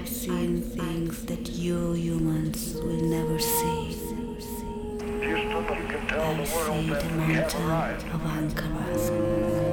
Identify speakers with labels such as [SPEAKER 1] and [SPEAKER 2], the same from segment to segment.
[SPEAKER 1] I've seen things that you humans will never see.
[SPEAKER 2] I've
[SPEAKER 1] seen
[SPEAKER 2] the
[SPEAKER 1] mountain of Ankara.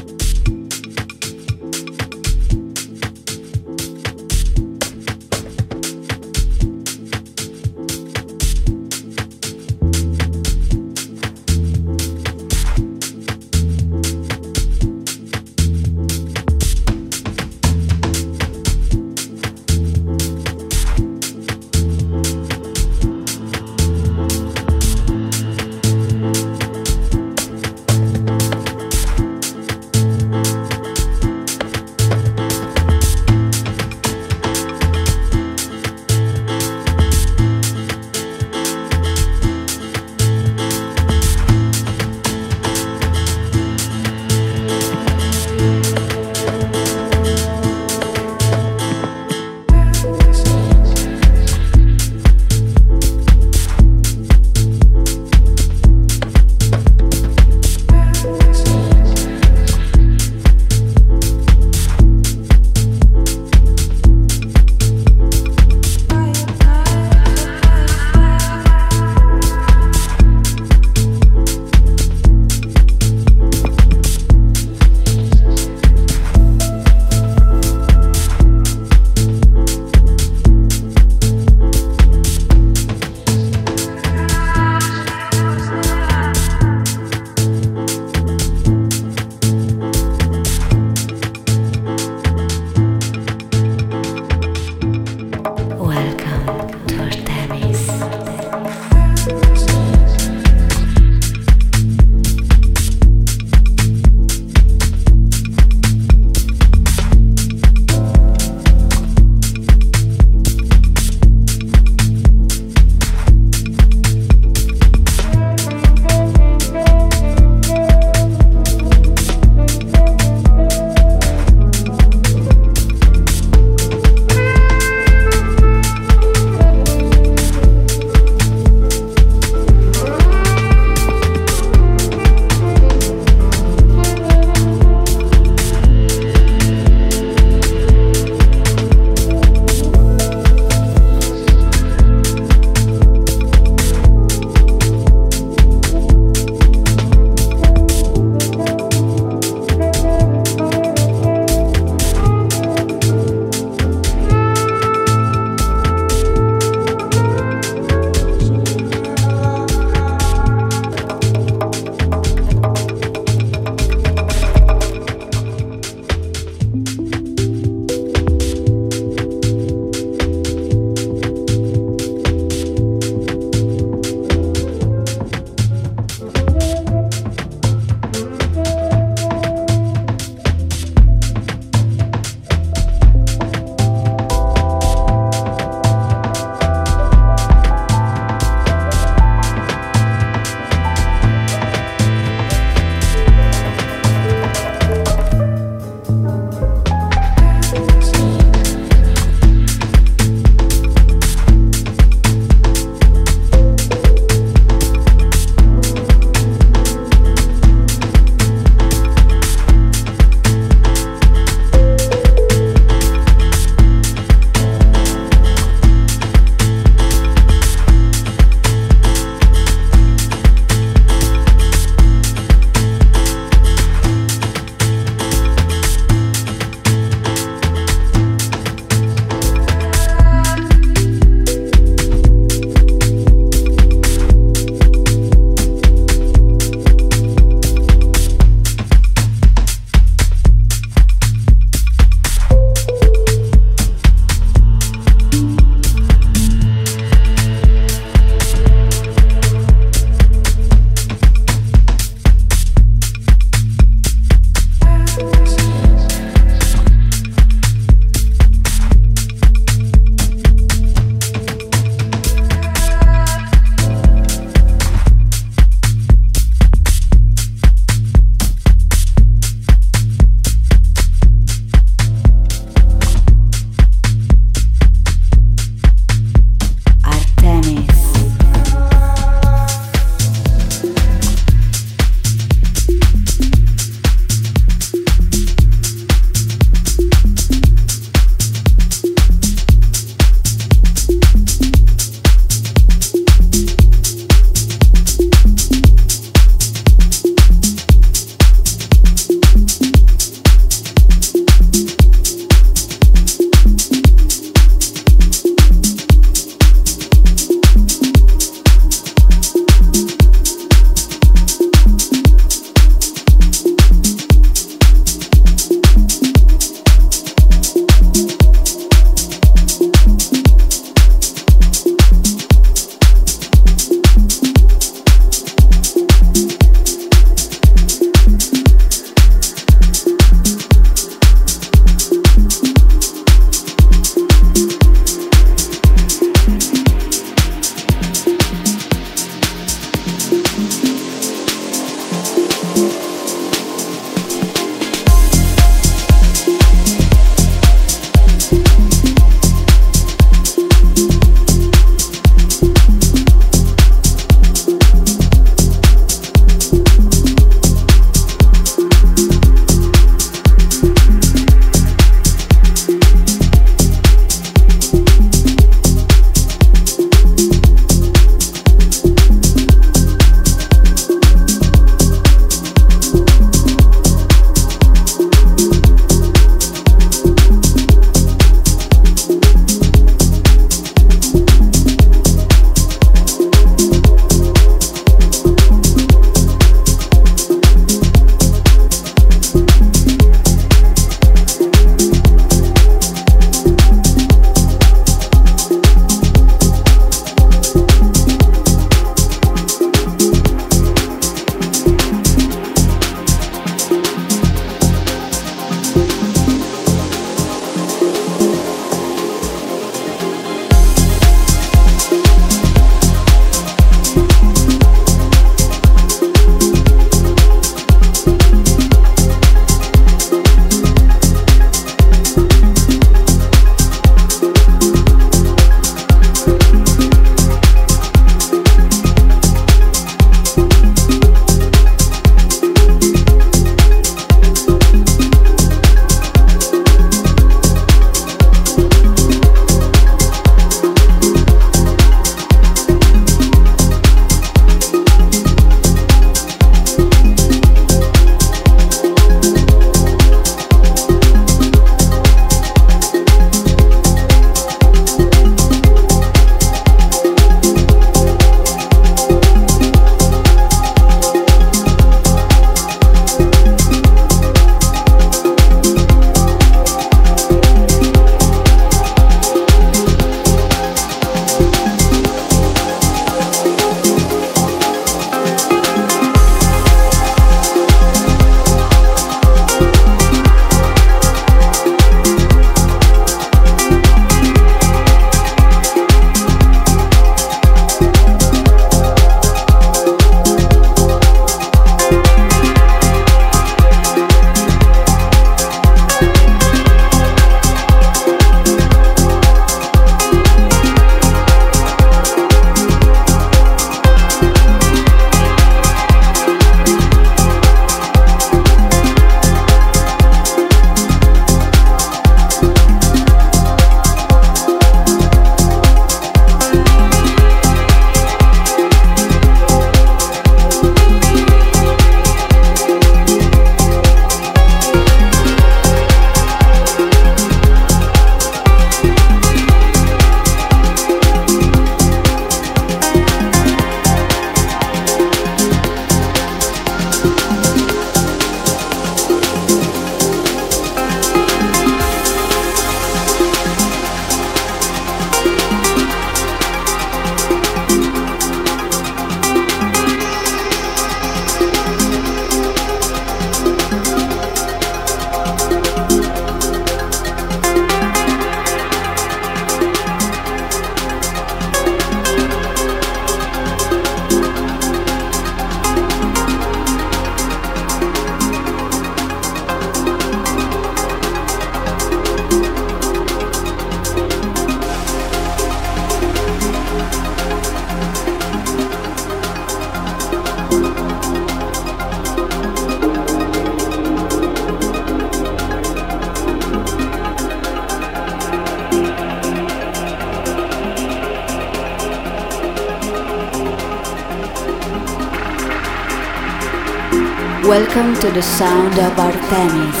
[SPEAKER 1] Welcome to the sound of Artemis.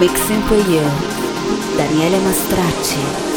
[SPEAKER 1] Mixing for you, Daniele Mastracci.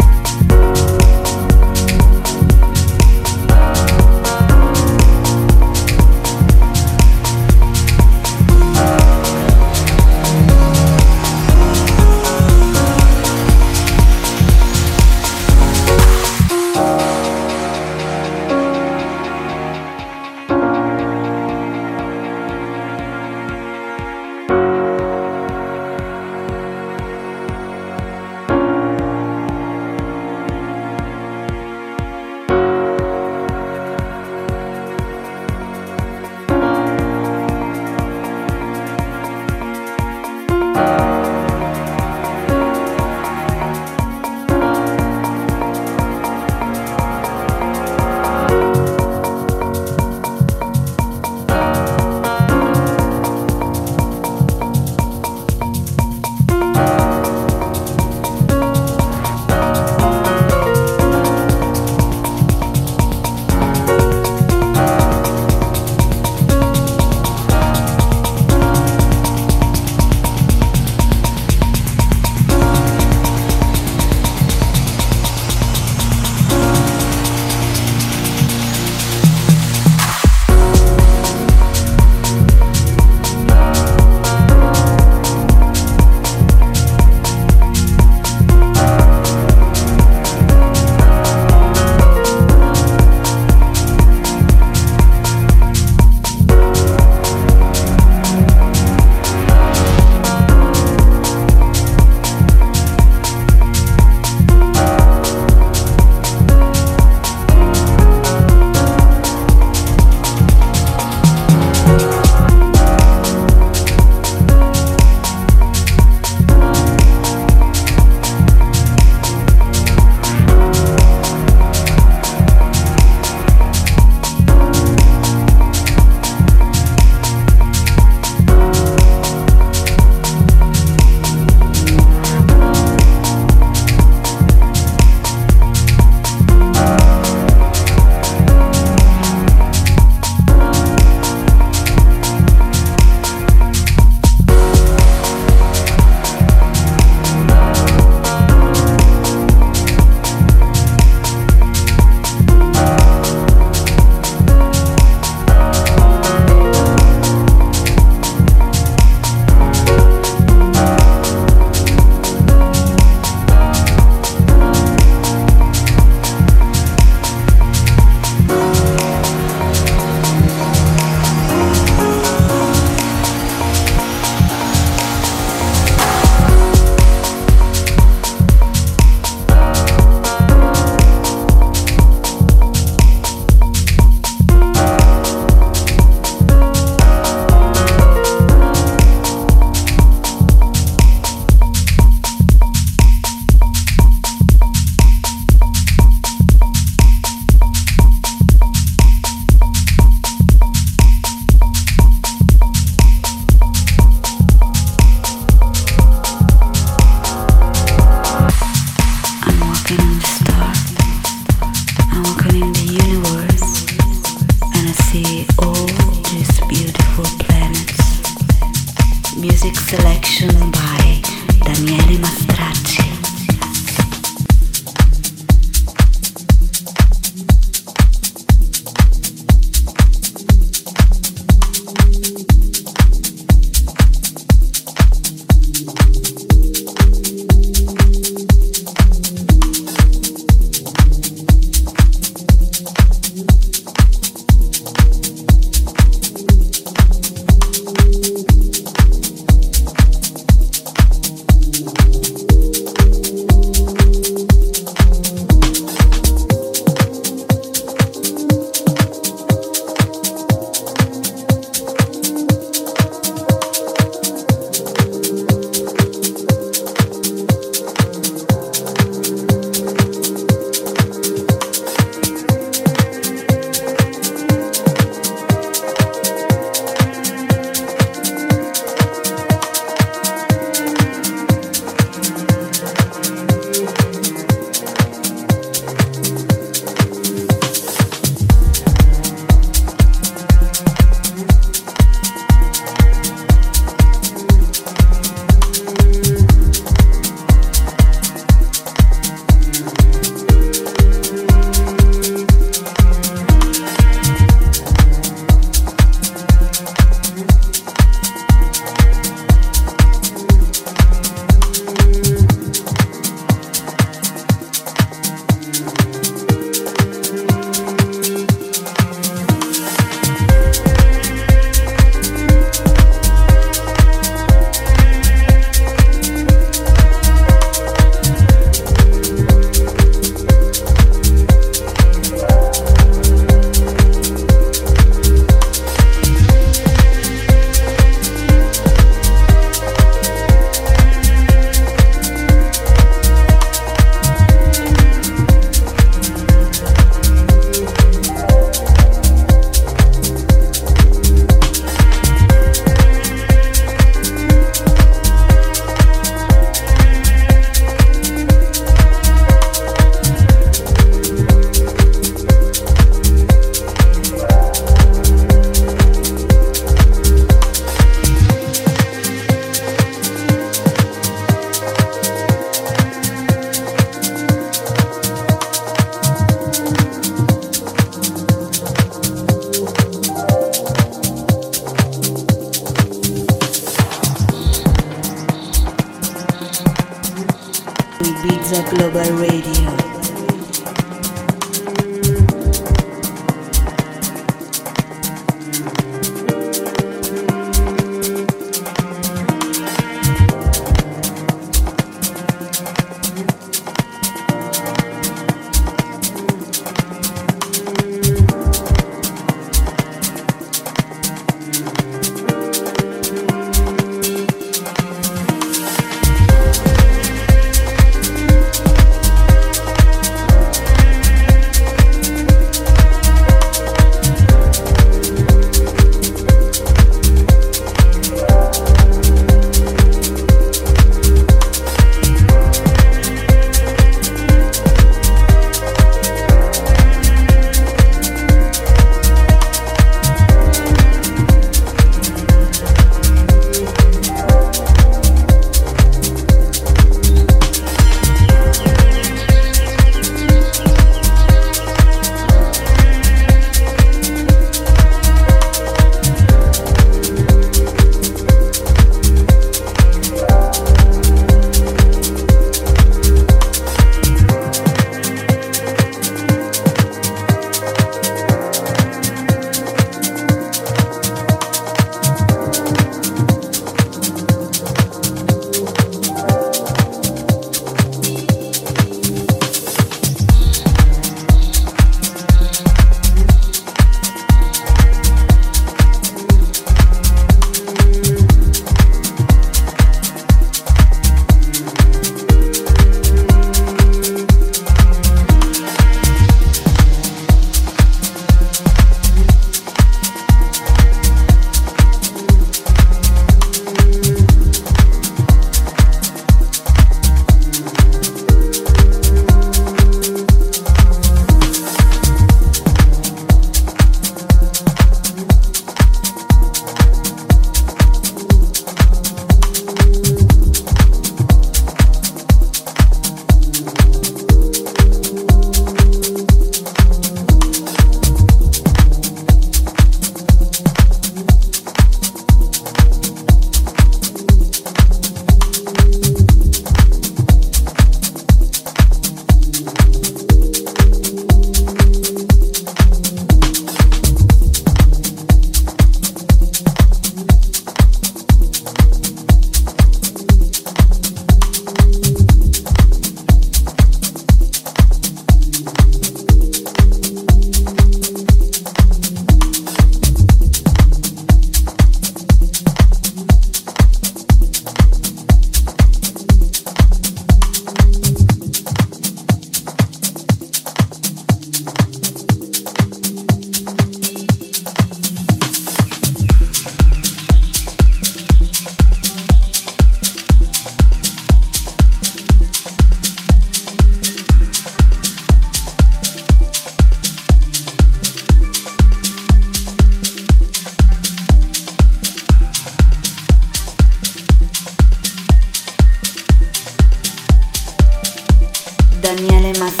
[SPEAKER 1] Daniele Massa.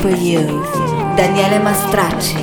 [SPEAKER 1] For you, Daniele Mastracci.